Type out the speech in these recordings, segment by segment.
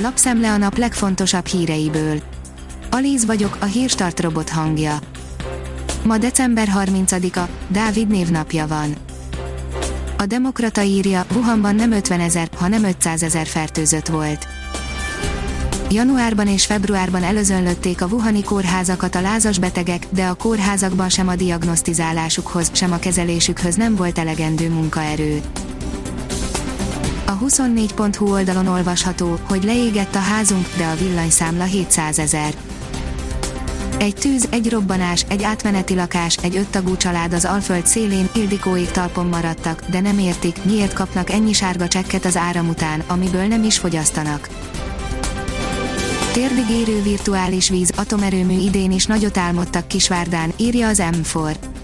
Lapszemle a nap legfontosabb híreiből. Alíz vagyok, a hírstart robot hangja. Ma december 30-a, Dávid névnapja van. A Demokrata írja, Wuhanban nem 50 ezer, hanem 500 ezer fertőzött volt. Januárban és februárban előzönlötték a Wuhani kórházakat a lázas betegek, de a kórházakban sem a diagnosztizálásukhoz, sem a kezelésükhöz nem volt elegendő munkaerő. A 24.hu oldalon olvasható, hogy leégett a házunk, de a villanyszámla 700 ezer. Egy tűz, egy robbanás, egy átmeneti lakás, egy öttagú család az Alföld szélén, Ildikóig talpon maradtak, de nem értik, miért kapnak ennyi sárga csekket az áram után, amiből nem is fogyasztanak. Térdig érő virtuális víz atomerőmű idén is nagyot álmodtak Kisvárdán, írja az M4.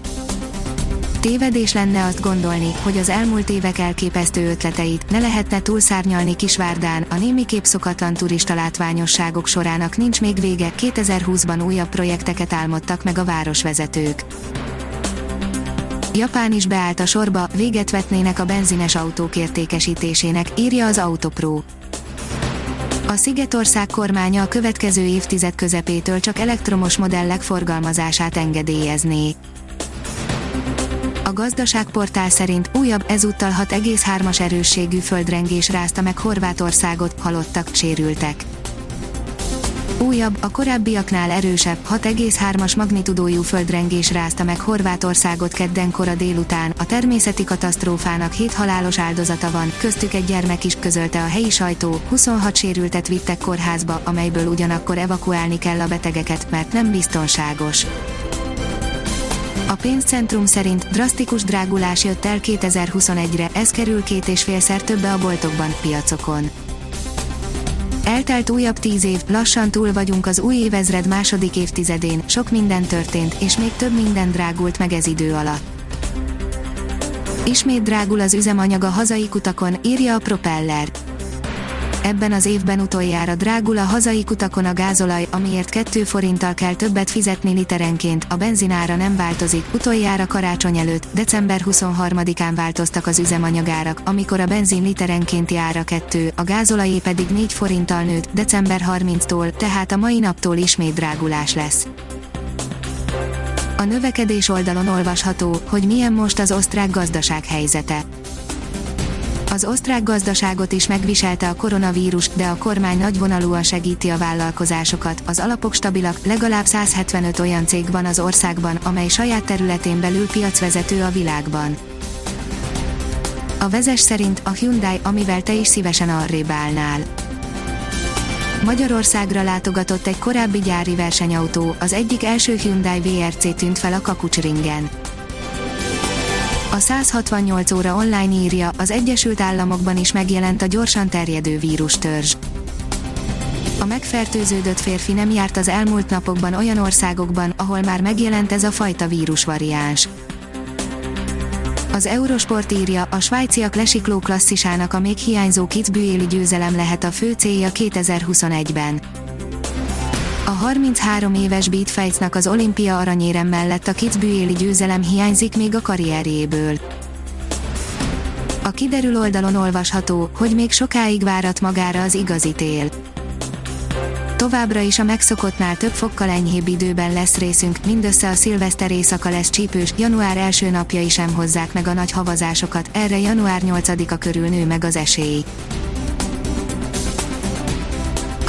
Tévedés lenne azt gondolni, hogy az elmúlt évek elképesztő ötleteit ne lehetne túlszárnyalni Kisvárdán, a némi képszokatlan turista látványosságok sorának nincs még vége, 2020-ban újabb projekteket álmodtak meg a városvezetők. Japán is beállt a sorba, véget vetnének a benzines autók értékesítésének, írja az Autopro. A Szigetország kormánya a következő évtized közepétől csak elektromos modellek forgalmazását engedélyezné. Gazdaságportál szerint újabb, ezúttal 6,3-as erősségű földrengés rázta meg Horvátországot, halottak, sérültek. Újabb, a korábbiaknál erősebb, 6,3-as magnitudójú földrengés rázta meg Horvátországot kedden kora délután, a természeti katasztrófának 7 halálos áldozata van, köztük egy gyermek is közölte a helyi sajtó, 26 sérültet vittek kórházba, amelyből ugyanakkor evakuálni kell a betegeket, mert nem biztonságos. A pénzcentrum szerint drasztikus drágulás jött el 2021-re, ez kerül két és félszer többe a boltokban, piacokon. Eltelt újabb tíz év, lassan túl vagyunk az új évezred második évtizedén, sok minden történt, és még több minden drágult meg ez idő alatt. Ismét drágul az üzemanyag a hazai kutakon, írja a Propeller ebben az évben utoljára drágul a hazai kutakon a gázolaj, amiért 2 forinttal kell többet fizetni literenként, a benzinára nem változik, utoljára karácsony előtt, december 23-án változtak az üzemanyagárak, amikor a benzin literenkénti ára 2, a gázolajé pedig 4 forinttal nőtt, december 30-tól, tehát a mai naptól ismét drágulás lesz. A növekedés oldalon olvasható, hogy milyen most az osztrák gazdaság helyzete az osztrák gazdaságot is megviselte a koronavírus, de a kormány nagyvonalúan segíti a vállalkozásokat, az alapok stabilak, legalább 175 olyan cég van az országban, amely saját területén belül piacvezető a világban. A vezes szerint a Hyundai, amivel te is szívesen arrébb állnál. Magyarországra látogatott egy korábbi gyári versenyautó, az egyik első Hyundai VRC tűnt fel a Kakucsringen. A 168 óra online írja, az Egyesült Államokban is megjelent a gyorsan terjedő vírustörzs. A megfertőződött férfi nem járt az elmúlt napokban olyan országokban, ahol már megjelent ez a fajta vírusvariáns. Az Eurosport írja, a svájciak lesikló klasszisának a még hiányzó Kitzbüheli győzelem lehet a fő célja 2021-ben. A 33 éves Beat Feitsnak az olimpia aranyérem mellett a Kitzbüheli győzelem hiányzik még a karrierjéből. A kiderül oldalon olvasható, hogy még sokáig várat magára az igazi tél. Továbbra is a megszokottnál több fokkal enyhébb időben lesz részünk, mindössze a szilveszter éjszaka lesz csípős, január első napjai sem hozzák meg a nagy havazásokat, erre január 8-a körül nő meg az esély.